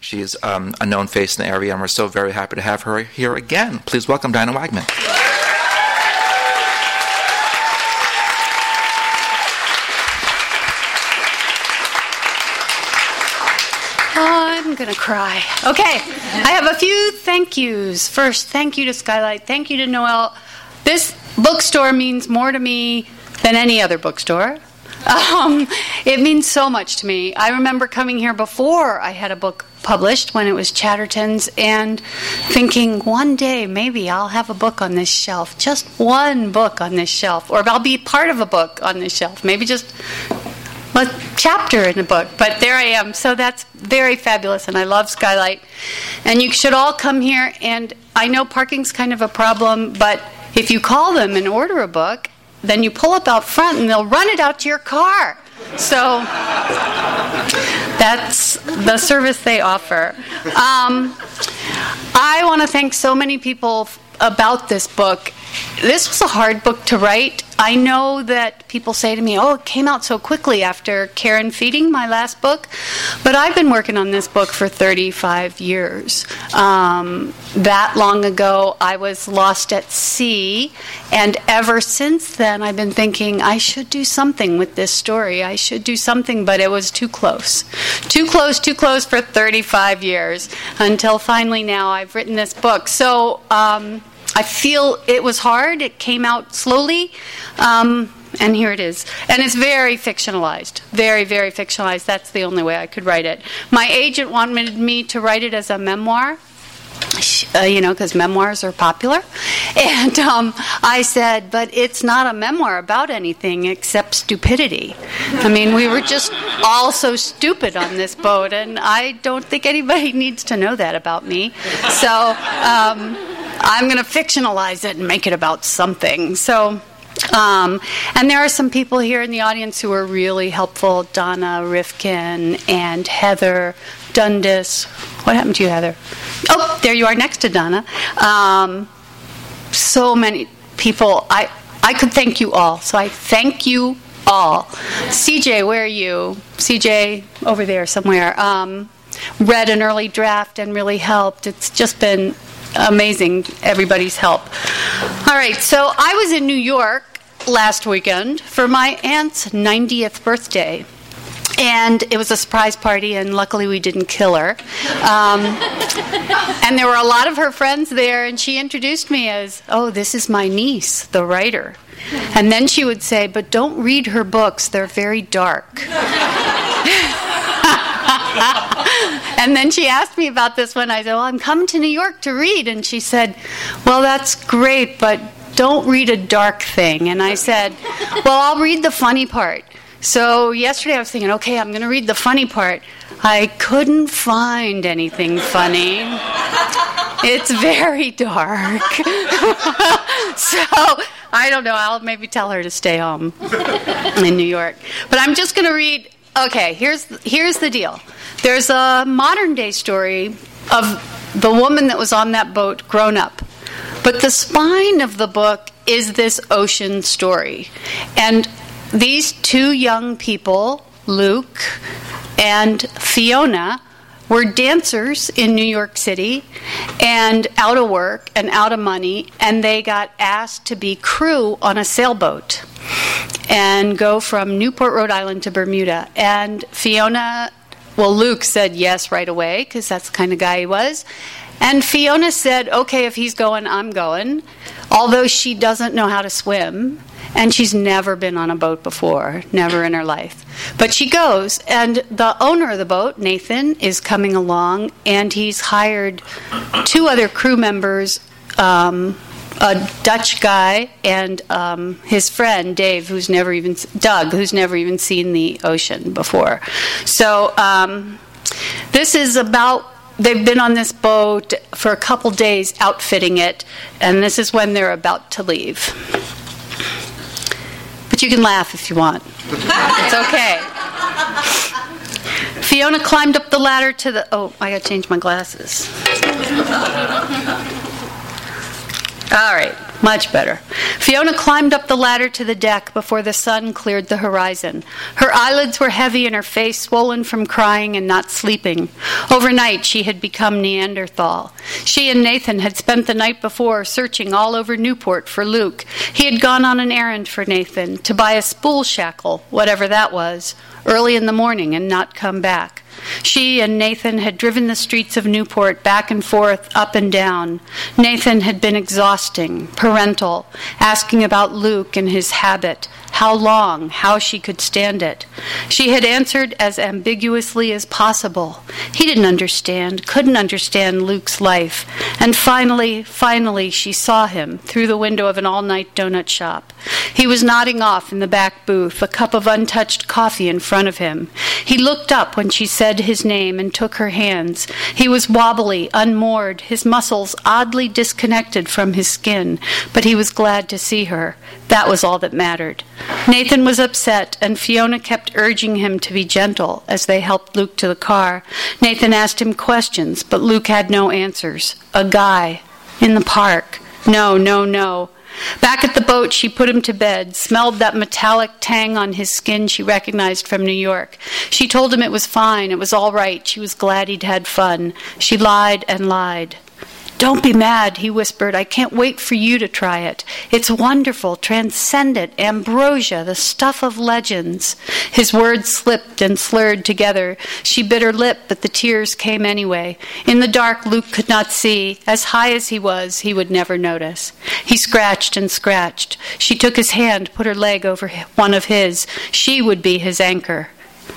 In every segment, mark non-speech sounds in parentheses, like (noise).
She is um, a known face in the area, and we're so very happy to have her here again. Please welcome Diana Wagman. I'm going to cry. Okay, I have a few thank yous. First, thank you to Skylight. Thank you to Noel. This bookstore means more to me than any other bookstore. Um, it means so much to me. I remember coming here before I had a book published when it was Chatterton's and thinking one day maybe I'll have a book on this shelf, just one book on this shelf, or I'll be part of a book on this shelf, maybe just a chapter in a book. But there I am. So that's very fabulous, and I love Skylight. And you should all come here. And I know parking's kind of a problem, but if you call them and order a book, then you pull up out front and they'll run it out to your car. So that's the service they offer. Um, I want to thank so many people about this book. This was a hard book to write. I know that people say to me, oh, it came out so quickly after Care and Feeding, my last book. But I've been working on this book for 35 years. Um, that long ago, I was lost at sea. And ever since then, I've been thinking, I should do something with this story. I should do something, but it was too close. Too close, too close for 35 years until finally now I've written this book. So, um, I feel it was hard. It came out slowly. Um, and here it is. And it's very fictionalized. Very, very fictionalized. That's the only way I could write it. My agent wanted me to write it as a memoir. Uh, you know, because memoirs are popular. (laughs) And um, I said, but it's not a memoir about anything except stupidity. I mean, we were just all so stupid on this boat, and I don't think anybody (laughs) needs to know that about me. So um, I'm going to fictionalize it and make it about something. So. Um, and there are some people here in the audience who are really helpful Donna Rifkin and Heather Dundas. What happened to you, Heather? Oh, there you are next to Donna. Um, so many people. I, I could thank you all. So I thank you all. CJ, where are you? CJ, over there somewhere. Um, read an early draft and really helped. It's just been amazing, everybody's help. All right, so I was in New York last weekend for my aunt's 90th birthday and it was a surprise party, and luckily we didn't kill her. Um, (laughs) and there were a lot of her friends there, and she introduced me as, "Oh, this is my niece, the writer." And then she would say, "But don't read her books; they're very dark." (laughs) (laughs) and then she asked me about this one. I said, Well, I'm coming to New York to read. And she said, Well, that's great, but don't read a dark thing. And I said, (laughs) Well, I'll read the funny part. So yesterday I was thinking, okay, I'm going to read the funny part. I couldn't find anything funny. it's very dark. (laughs) so I don't know. I'll maybe tell her to stay home (laughs) in New York. But I'm just going to read. Okay, here's here's the deal. There's a modern day story of the woman that was on that boat grown up. But the spine of the book is this ocean story. And these two young people, Luc and Fiona, were dancers in New York City and out of work and out of money, and they got asked to be crew on a sailboat and go from Newport, Rhode Island to Bermuda. And Fiona, well, Luc said yes right away because that's the kind of guy he was. And Fiona said, okay, if he's going, I'm going, although she doesn't know how to swim. And she's never been on a boat before, never in her life. But she goes, and the owner of the boat, Nathan, is coming along, and he's hired two other crew members. Um, a Dutch guy and um, his friend Dave, who's never even Doug, who's never even seen the ocean before. So um, this is about they've been on this boat for a couple days outfitting it, and this is when they're about to leave. But you can laugh if you want. it's okay. Fiona climbed up the ladder to the. Oh, I gotta change my glasses. All right, much better. Fiona climbed up the ladder to the deck before the sun cleared the horizon. Her eyelids were heavy and her face swollen from crying and not sleeping. Overnight, she had become Neanderthal. She and Nathan had spent the night before searching all over Newport for Luc. He had gone on an errand for Nathan to buy a spool shackle, whatever that was, early in the morning and not come back. She and Nathan had driven the streets of Newport back and forth, up and down. Nathan had been exhausting, parental, asking about Luc and his habit, how long, how she could stand it. She had answered as ambiguously as possible. He didn't understand, couldn't understand Luc's life. And finally, finally, she saw him through the window of an all night donut shop. He was nodding off in the back booth, a cup of untouched coffee in front of him. He looked up when she said his name and took her hands. He was wobbly, unmoored, his muscles oddly disconnected from his skin, but he was glad to see her. That was all that mattered. Nathan was upset, and Fiona kept urging him to be gentle as they helped Luc to the car. Nathan asked him questions, but Luc had no answers. A guy. In the park. No, no, no. Back at the boat, she put him to bed, smelled that metallic tang on his skin she recognized from New York. She told him it was fine, it was all right, she was glad he'd had fun. She lied and lied. Don't be mad, he whispered. I can't wait for you to try it. It's wonderful, transcendent, ambrosia, the stuff of legends. His words slipped and slurred together. She bit her lip, but the tears came anyway. In the dark, Luc could not see. As high as he was, he would never notice. He scratched and scratched. She took his hand, put her leg over one of his. She would be his anchor.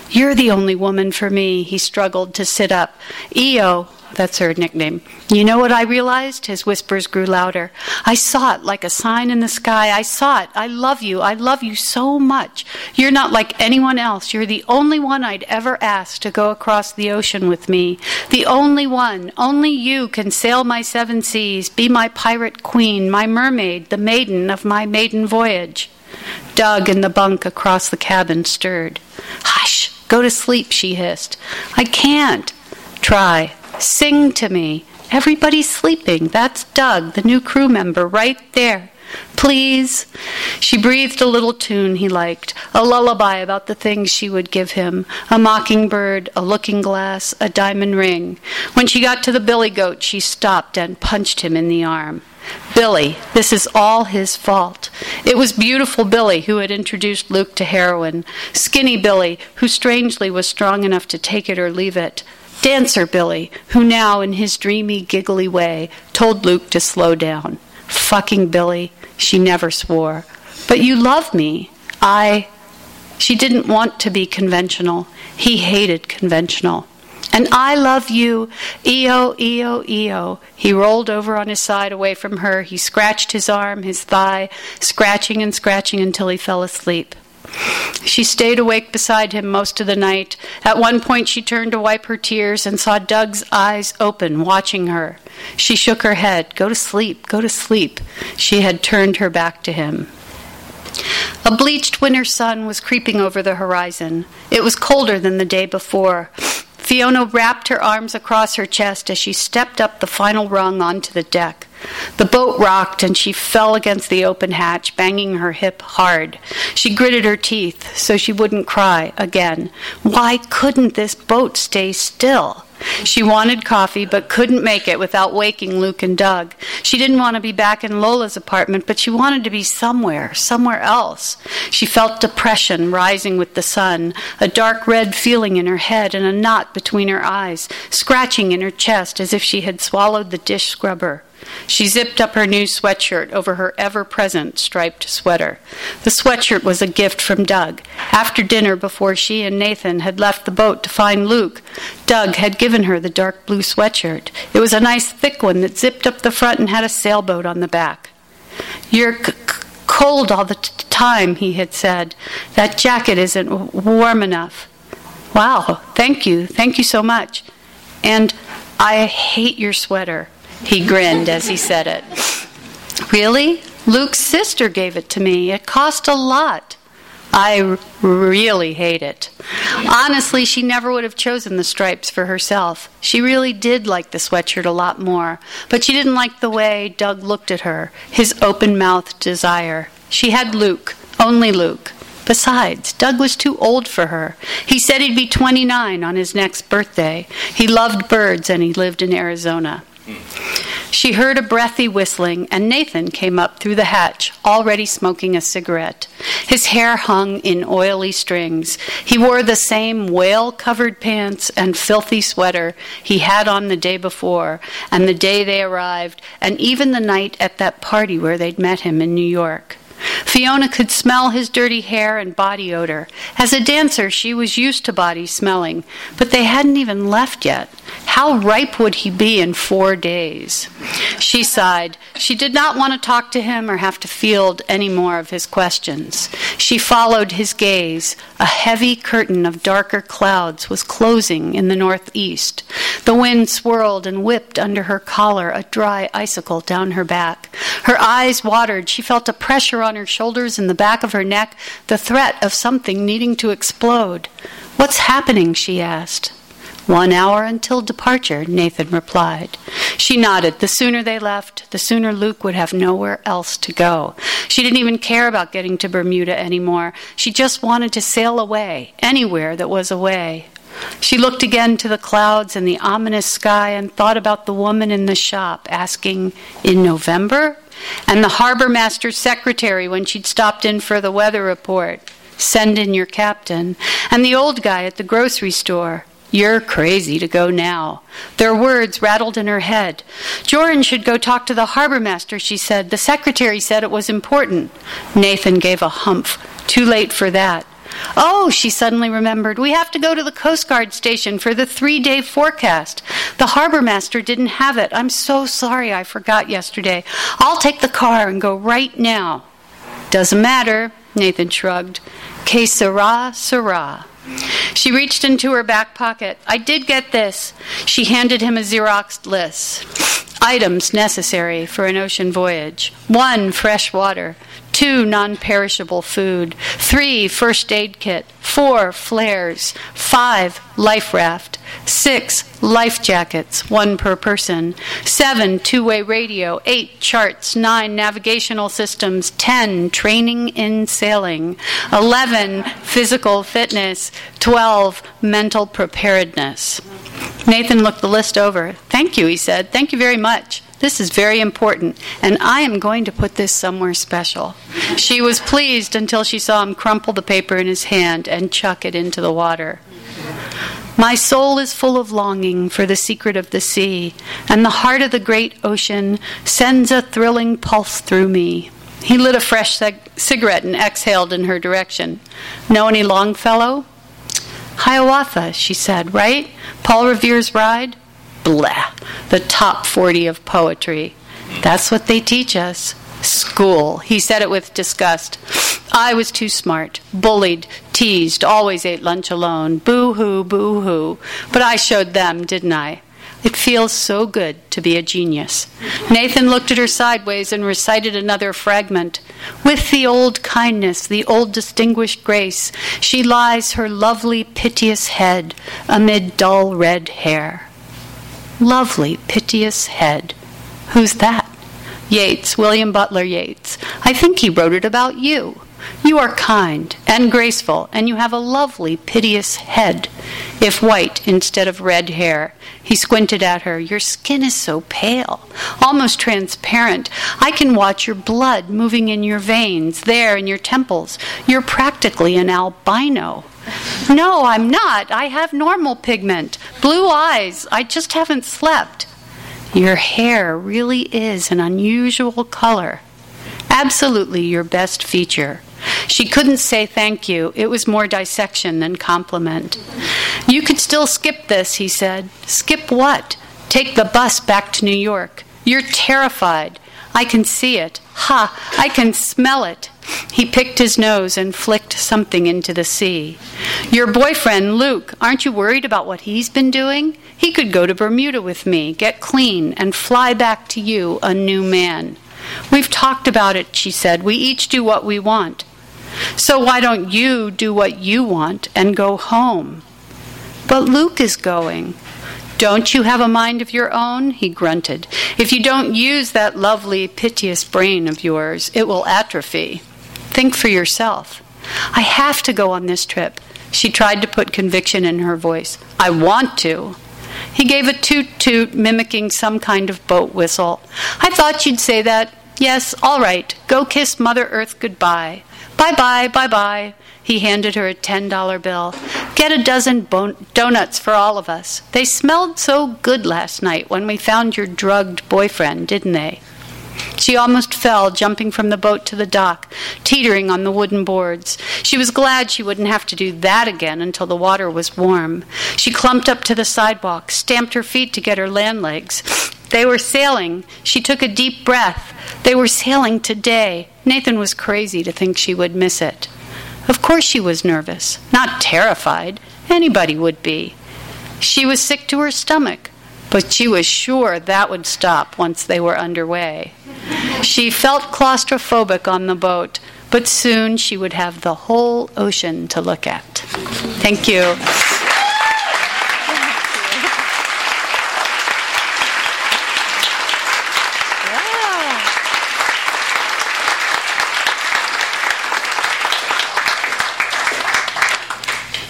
You're the only woman for me, he struggled to sit up. Io, that's her nickname. You know what I realized? His whispers grew louder. I saw it like a sign in the sky. I saw it. I love you. I love you so much. You're not like anyone else. You're the only one I'd ever ask to go across the ocean with me. The only one. Only you can sail my seven seas, be my pirate queen, my mermaid, the maiden of my maiden voyage. Doug in the bunk across the cabin stirred. Hush! Go to sleep, she hissed. I can't. Try. Sing to me. Everybody's sleeping. That's Doug, the new crew member, right there. Please. She breathed a little tune he liked, a lullaby about the things she would give him a mockingbird, a looking glass, a diamond ring. When she got to the billy goat, she stopped and punched him in the arm. Billy, this is all his fault. It was beautiful Billy who had introduced Luc to heroin, skinny Billy, who strangely was strong enough to take it or leave it. Dancer Billy, who now, in his dreamy, giggly way, told Luc to slow down. Fucking Billy, she never swore. But you love me. I. She didn't want to be conventional. He hated conventional. And I love you. Eo, Eo, Eo. He rolled over on his side away from her. He scratched his arm, his thigh, scratching and scratching until he fell asleep. She stayed awake beside him most of the night. At one point, she turned to wipe her tears and saw Doug's eyes open, watching her. She shook her head. Go to sleep, go to sleep. She had turned her back to him. A bleached winter sun was creeping over the horizon. It was colder than the day before. Fiona wrapped her arms across her chest as she stepped up the final rung onto the deck. The boat rocked and she fell against the open hatch, banging her hip hard. She gritted her teeth so she wouldn't cry again. Why couldn't this boat stay still? She wanted coffee, but couldn't make it without waking Luc and Doug. She didn't want to be back in Lola's apartment, but she wanted to be somewhere, somewhere else. She felt depression rising with the sun, a dark red feeling in her head and a knot between her eyes, scratching in her chest as if she had swallowed the dish scrubber. She zipped up her new sweatshirt over her ever present striped sweater. The sweatshirt was a gift from Doug. After dinner, before she and Nathan had left the boat to find Luc, Doug had given her the dark blue sweatshirt. It was a nice thick one that zipped up the front and had a sailboat on the back. You're c- cold all the t- time, he had said. That jacket isn't w- warm enough. Wow, thank you, thank you so much. And I hate your sweater. He grinned as he said it. Really? Luc's sister gave it to me. It cost a lot. I really hate it. Honestly, she never would have chosen the stripes for herself. She really did like the sweatshirt a lot more, but she didn't like the way Doug looked at her, his open mouthed desire. She had Luc, only Luc. Besides, Doug was too old for her. He said he'd be 29 on his next birthday. He loved birds and he lived in Arizona. She heard a breathy whistling, and Nathan came up through the hatch, already smoking a cigarette. His hair hung in oily strings. He wore the same whale covered pants and filthy sweater he had on the day before, and the day they arrived, and even the night at that party where they'd met him in New York. Fiona could smell his dirty hair and body odor. As a dancer, she was used to body smelling, but they hadn't even left yet. How ripe would he be in four days? She sighed. She did not want to talk to him or have to field any more of his questions. She followed his gaze. A heavy curtain of darker clouds was closing in the northeast. The wind swirled and whipped under her collar a dry icicle down her back. Her eyes watered. She felt a pressure on her shoulders and the back of her neck, the threat of something needing to explode. What's happening? she asked. One hour until departure, Nathan replied. She nodded. The sooner they left, the sooner Luc would have nowhere else to go. She didn't even care about getting to Bermuda anymore. She just wanted to sail away, anywhere that was away. She looked again to the clouds and the ominous sky and thought about the woman in the shop asking, In November? And the harbor master's secretary when she'd stopped in for the weather report. Send in your captain. And the old guy at the grocery store. You're crazy to go now. Their words rattled in her head. Joran should go talk to the harbor master, she said. The secretary said it was important. Nathan gave a humph. Too late for that. Oh, she suddenly remembered, we have to go to the Coast Guard station for the three day forecast. The harbor master didn't have it. I'm so sorry I forgot yesterday. I'll take the car and go right now. Doesn't matter, Nathan shrugged. Que sera, sera. She reached into her back pocket. I did get this. She handed him a Xeroxed list. Items necessary for an ocean voyage one, fresh water. Two, non perishable food. Three, first aid kit. Four, flares. Five, life raft. Six, life jackets, one per person. Seven, two way radio. Eight, charts. Nine, navigational systems. Ten, training in sailing. Eleven, physical fitness. Twelve, mental preparedness. Nathan looked the list over. Thank you, he said. Thank you very much. This is very important, and I am going to put this somewhere special. She was pleased until she saw him crumple the paper in his hand and chuck it into the water. My soul is full of longing for the secret of the sea, and the heart of the great ocean sends a thrilling pulse through me. He lit a fresh cig- cigarette and exhaled in her direction. Know any Longfellow? Hiawatha, she said, right? Paul Revere's Ride? Blah. The top 40 of poetry. That's what they teach us. School. He said it with disgust. I was too smart, bullied, teased, always ate lunch alone. Boo hoo, boo hoo. But I showed them, didn't I? It feels so good to be a genius. Nathan looked at her sideways and recited another fragment. With the old kindness, the old distinguished grace, she lies her lovely, piteous head amid dull red hair. Lovely, piteous head. Who's that? Yeats, William Butler Yeats. I think he wrote it about you. You are kind and graceful, and you have a lovely, piteous head, if white instead of red hair. He squinted at her. Your skin is so pale, almost transparent. I can watch your blood moving in your veins, there in your temples. You're practically an albino. (laughs) No, I'm not. I have normal pigment, blue eyes. I just haven't slept. Your hair really is an unusual color. Absolutely your best feature. She couldn't say thank you. It was more dissection than compliment. You could still skip this, he said. Skip what? Take the bus back to New York. You're terrified. I can see it. Ha! I can smell it. He picked his nose and flicked something into the sea. Your boyfriend, Luc, aren't you worried about what he's been doing? He could go to Bermuda with me, get clean, and fly back to you a new man. We've talked about it, she said. We each do what we want. So why don't you do what you want and go home? But Luc is going. Don't you have a mind of your own? He grunted. If you don't use that lovely, piteous brain of yours, it will atrophy. Think for yourself. I have to go on this trip. She tried to put conviction in her voice. I want to. He gave a toot toot, mimicking some kind of boat whistle. I thought you'd say that. Yes, all right. Go kiss Mother Earth goodbye. Bye bye, bye bye. He handed her a $10 bill. Get a dozen bon- donuts for all of us. They smelled so good last night when we found your drugged boyfriend, didn't they? She almost fell, jumping from the boat to the dock, teetering on the wooden boards. She was glad she wouldn't have to do that again until the water was warm. She clumped up to the sidewalk, stamped her feet to get her land legs. They were sailing. She took a deep breath. They were sailing today. Nathan was crazy to think she would miss it. Of course she was nervous, not terrified. Anybody would be. She was sick to her stomach, but she was sure that would stop once they were underway. She felt claustrophobic on the boat, but soon she would have the whole ocean to look at. Thank you.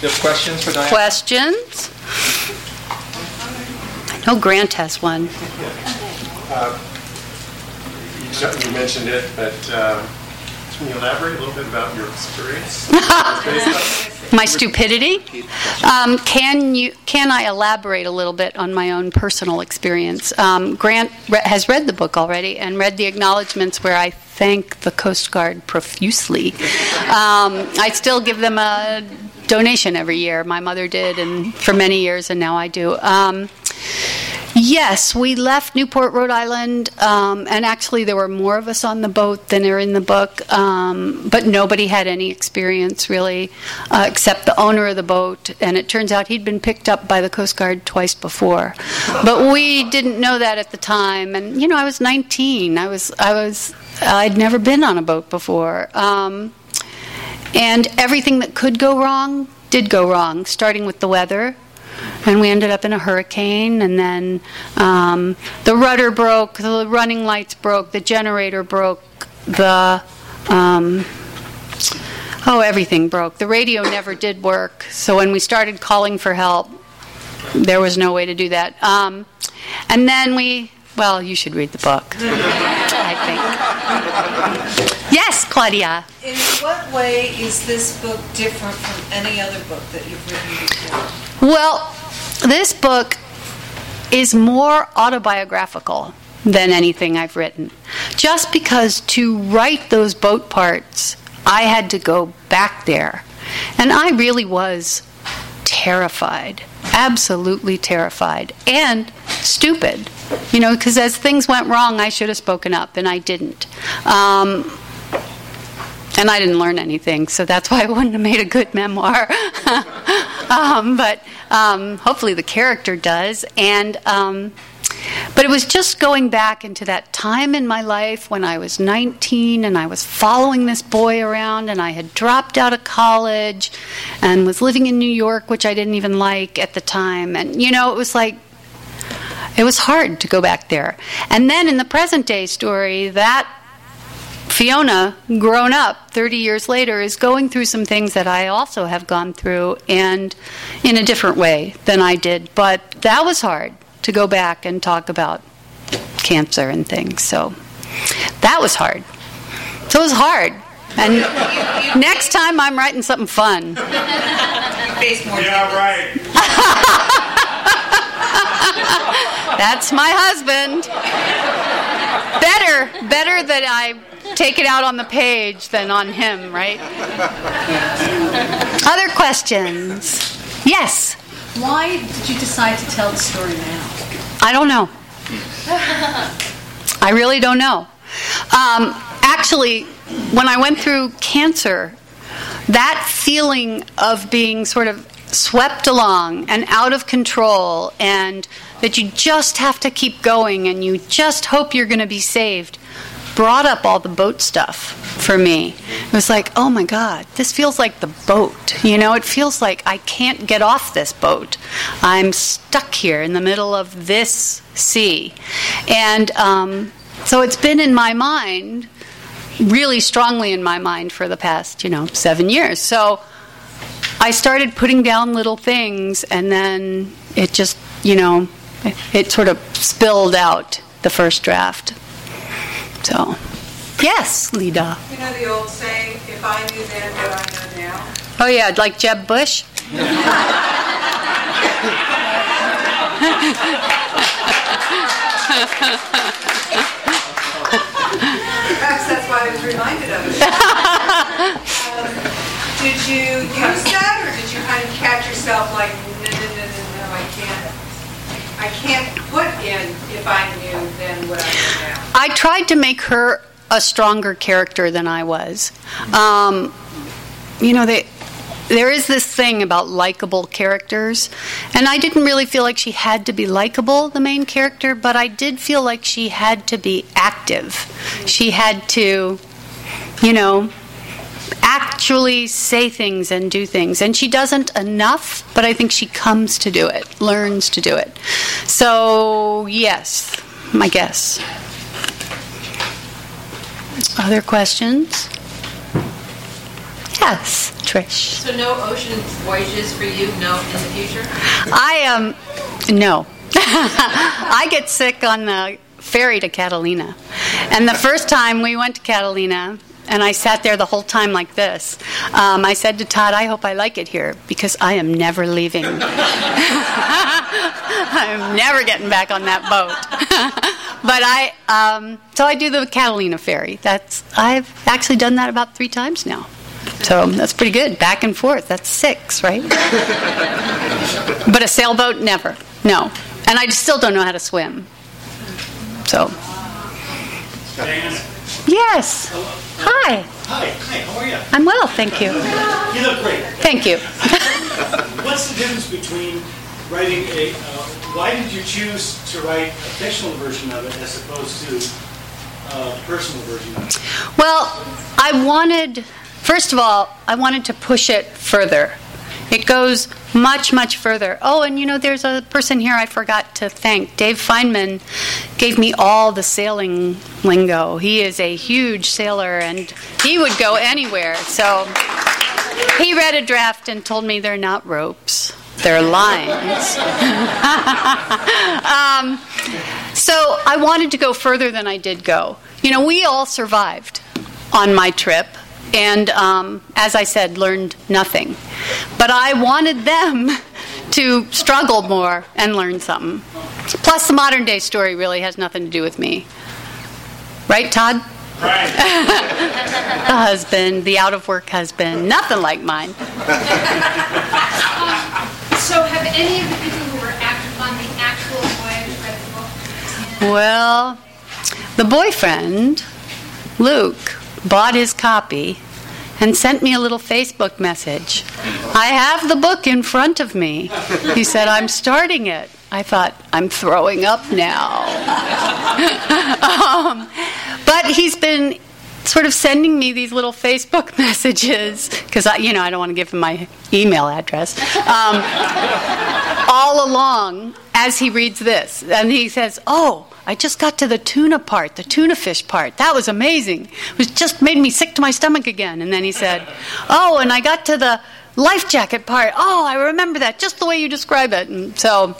You have questions for Diane? Questions? I know Grant has one. You mentioned it, but um, can you elaborate a little bit about your experience? (laughs) My stupidity. Um, can you? Can I elaborate a little bit on my own personal experience? Um, Grant re- has read the book already and read the acknowledgments where I thank the Coast Guard profusely. Um, I still give them a donation every year. My mother did, and for many years, and now I do. Um, Yes, we left Newport, Rhode Island, um, and actually there were more of us on the boat than are in the book, um, but nobody had any experience really, uh, except the owner of the boat, and it turns out he'd been picked up by the Coast Guard twice before, but we didn't know that at the time, and you know I was 19, I was I was I'd never been on a boat before, um, and everything that could go wrong did go wrong, starting with the weather. And we ended up in a hurricane and then um, the rudder broke the running lights broke the generator broke the um, oh everything broke. The radio never did work. So when we started calling for help there was no way to do that. Um, and then we well you should read the book (laughs) i think yes claudia In what way is this book different from any other book that you've written before? Well, this book is more autobiographical than anything I've written. Just because to write those boat parts, I had to go back there. And I really was terrified, absolutely terrified, and stupid. You know, because as things went wrong, I should have spoken up, and I didn't. Um, and I didn't learn anything, so that's why I wouldn't have made a good memoir. (laughs) um, but um, hopefully the character does. And um, but it was just going back into that time in my life when I was 19 and I was following this boy around and I had dropped out of college and was living in New York, which I didn't even like at the time. And you know, it was like it was hard to go back there. And then in the present day story, that Fiona, grown up 30 years later, is going through some things that I also have gone through and in a different way than I did. But that was hard to go back and talk about cancer and things. So that was hard. So it was hard. And next time I'm writing something fun. Face more Yeah, right. (laughs) That's my husband. Better, better that I take it out on the page than on him, right? (laughs) Other questions? Yes. Why did you decide to tell the story now? I don't know. (laughs) I really don't know. Um, actually, when I went through cancer, that feeling of being sort of swept along and out of control, and that you just have to keep going and you just hope you're going to be saved, brought up all the boat stuff for me. It was like, oh my God, this feels like the boat. You know, it feels like I can't get off this boat. I'm stuck here in the middle of this sea. And um, so it's been in my mind, really strongly in my mind for the past, you know, seven years. So I started putting down little things, and then it just, you know, it sort of spilled out the first draft. So, yes, Lida. You know the old saying, if I knew then what I know now? Oh, yeah, like Jeb Bush? (laughs) Perhaps that's why I was reminded of it. (laughs) Um, Did you use that, or did you kind of catch yourself like, no, no, no, no, no, I can't, I can't put in if I knew then what I know now? I tried to make her a stronger character than I was. Um, you know, they, there is this thing about likable characters, and I didn't really feel like she had to be likable, the main character, but I did feel like she had to be active. She had to, you know, actually say things and do things. And she doesn't enough, but I think she comes to do it, learns to do it. So, yes, my guess. Other questions? Yes, Trish. So no ocean voyages for you? No, in the future? I am, um, no. (laughs) I get sick on the ferry to Catalina. And the first time we went to Catalina, and I sat there the whole time like this. Um, I said to Todd, I hope I like it here because I am never leaving. (laughs) I'm never getting back on that boat. (laughs) but I, um, so I do the Catalina ferry. That's I've actually done that about three times now. So that's pretty good. Back and forth. That's six, right? (laughs) but a sailboat, never. No. And I still don't know how to swim. So. Yes. Hi. Hi, hi, how are you? I'm well, thank you. You look great. Thank you. (laughs) What's the difference between writing a, uh, why did you choose to write a fictional version of it as opposed to a personal version of it? Well, I wanted, first of all, I wanted to push it further. It goes much, much further. Oh, and you know, there's a person here I forgot to thank. Dave Feynman gave me all the sailing lingo. He is a huge sailor and he would go anywhere. So he read a draft and told me they're not ropes, they're lines. (laughs) um, so I wanted to go further than I did go. You know, we all survived on my trip and um, as I said, learned nothing. But I wanted them (laughs) to struggle more and learn something. Plus, the modern day story really has nothing to do with me. Right, Todd? Right. (laughs) the husband, the out of work husband, nothing like mine. (laughs) So have any of the people who were active on the actual voyage read the book? Well, the boyfriend, Luke, bought his copy and sent me a little Facebook message. I have the book in front of me. He said, I'm starting it. I thought, I'm throwing up now. (laughs) um, but he's been sort of sending me these little Facebook (laughs) messages because I, you know, I don't want to give him my email address. Um, all along as he reads this, and he says, "Oh, I just got to the tuna part, the tuna fish part. That was amazing. It was just made me sick to my stomach again." And then he said, "Oh, and I got to the." Life jacket part. Oh, I remember that just the way you describe it. And so,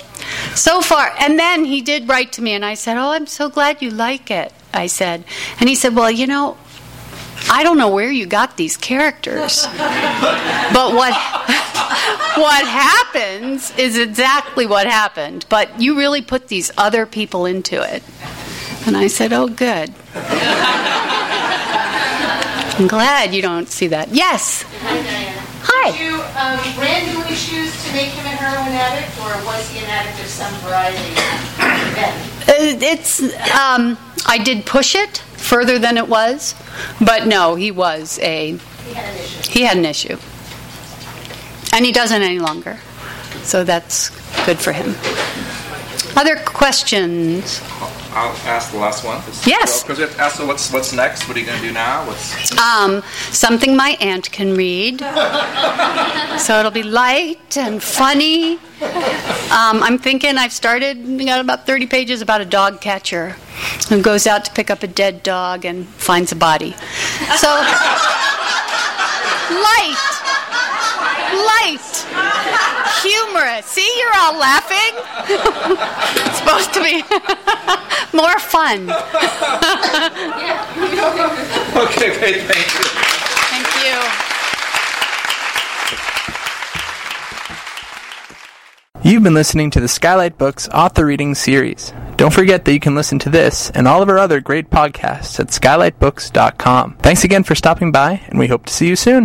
so far. And then he did write to me, and I said, Oh, I'm so glad you like it. I said. And he said, Well, you know, I don't know where you got these characters. but what what happens is exactly what happened, but you really put these other people into it. And I said, "Oh, good." I'm glad you don't see that. Yes. Hi, Did you um, randomly choose to make him a heroin addict, or was he an addict of some variety? Uh, It's um, I did push it further than it was. But no, he was a He had an issue. he had an issue, and he doesn't any longer. So that's good for him. Other questions? I'll ask the last one. Yes. Because we have to ask her what's, what's next. What are you going to do now? What's Um, something my aunt can read. so it'll be light and funny. Um, I'm thinking I've started, got about 30 pages about a dog catcher who goes out to pick up a dead dog and finds a body. So, (laughs) light. Light. Humorous. See, you're all laughing. (laughs) it's supposed to be (laughs) more fun. (laughs) Okay, great. Thank you. Thank you. You've been listening to the Skylight Books author reading series. Don't forget that you can listen to this and all of our other great podcasts at skylightbooks.com. Thanks again for stopping by, and we hope to see you soon.